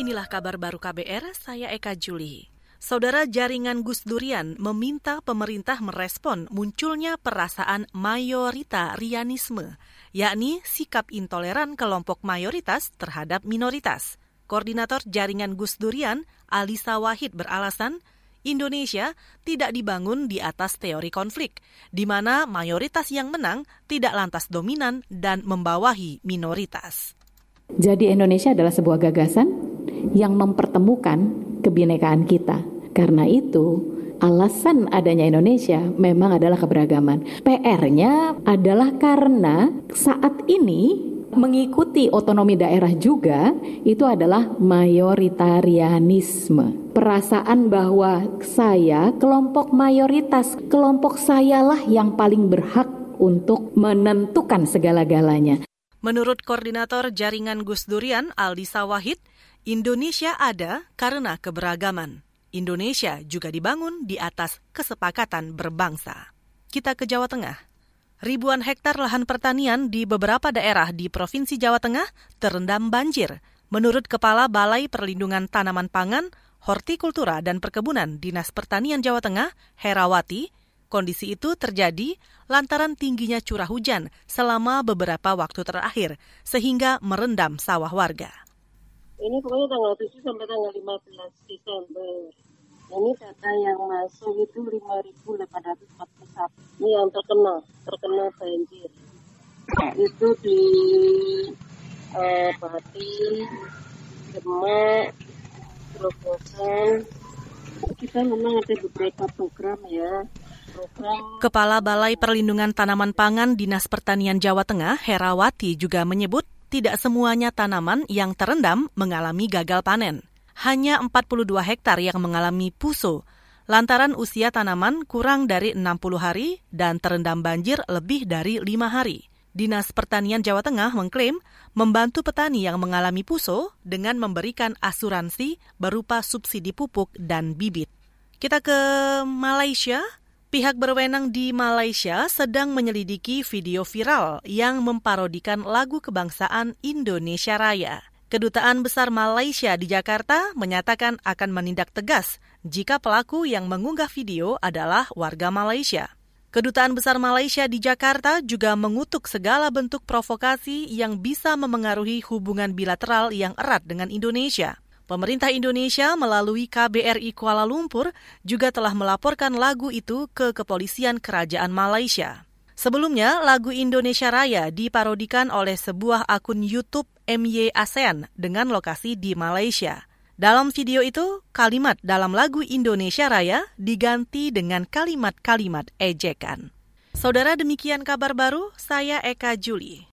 Inilah kabar baru KBR, saya Eka Juli. Saudara jaringan Gus Durian meminta pemerintah merespon munculnya perasaan mayoritarianisme, yakni sikap intoleran kelompok mayoritas terhadap minoritas. Koordinator jaringan Gus Durian, Alisa Wahid beralasan, Indonesia tidak dibangun di atas teori konflik, di mana mayoritas yang menang tidak lantas dominan dan membawahi minoritas. Jadi Indonesia adalah sebuah gagasan yang mempertemukan kebinekaan kita. Karena itu, alasan adanya Indonesia memang adalah keberagaman. PR-nya adalah karena saat ini mengikuti otonomi daerah juga itu adalah mayoritarianisme. Perasaan bahwa saya kelompok mayoritas, kelompok sayalah yang paling berhak untuk menentukan segala-galanya. Menurut koordinator jaringan Gus Durian Aldi Sawahid, Indonesia ada karena keberagaman. Indonesia juga dibangun di atas kesepakatan berbangsa. Kita ke Jawa Tengah. Ribuan hektar lahan pertanian di beberapa daerah di Provinsi Jawa Tengah terendam banjir. Menurut Kepala Balai Perlindungan Tanaman Pangan, Hortikultura dan Perkebunan Dinas Pertanian Jawa Tengah, Herawati, kondisi itu terjadi lantaran tingginya curah hujan selama beberapa waktu terakhir, sehingga merendam sawah warga. Ini pokoknya tanggal 7 sampai tanggal 15 Desember. Ini data yang masuk itu 5.841. Ini yang terkena, terkena banjir. Itu di eh, Bati, Demak, Grobogan. Kita memang ada beberapa program ya. Kepala Balai Perlindungan Tanaman Pangan Dinas Pertanian Jawa Tengah, Herawati, juga menyebut tidak semuanya tanaman yang terendam mengalami gagal panen hanya 42 hektar yang mengalami puso, lantaran usia tanaman kurang dari 60 hari dan terendam banjir lebih dari lima hari. Dinas Pertanian Jawa Tengah mengklaim membantu petani yang mengalami puso dengan memberikan asuransi berupa subsidi pupuk dan bibit. Kita ke Malaysia. Pihak berwenang di Malaysia sedang menyelidiki video viral yang memparodikan lagu kebangsaan Indonesia Raya. Kedutaan Besar Malaysia di Jakarta menyatakan akan menindak tegas jika pelaku yang mengunggah video adalah warga Malaysia. Kedutaan Besar Malaysia di Jakarta juga mengutuk segala bentuk provokasi yang bisa memengaruhi hubungan bilateral yang erat dengan Indonesia. Pemerintah Indonesia melalui KBRI Kuala Lumpur juga telah melaporkan lagu itu ke kepolisian kerajaan Malaysia. Sebelumnya, lagu Indonesia Raya diparodikan oleh sebuah akun YouTube MY ASEAN dengan lokasi di Malaysia. Dalam video itu, kalimat dalam lagu Indonesia Raya diganti dengan kalimat-kalimat ejekan. Saudara demikian kabar baru, saya Eka Juli.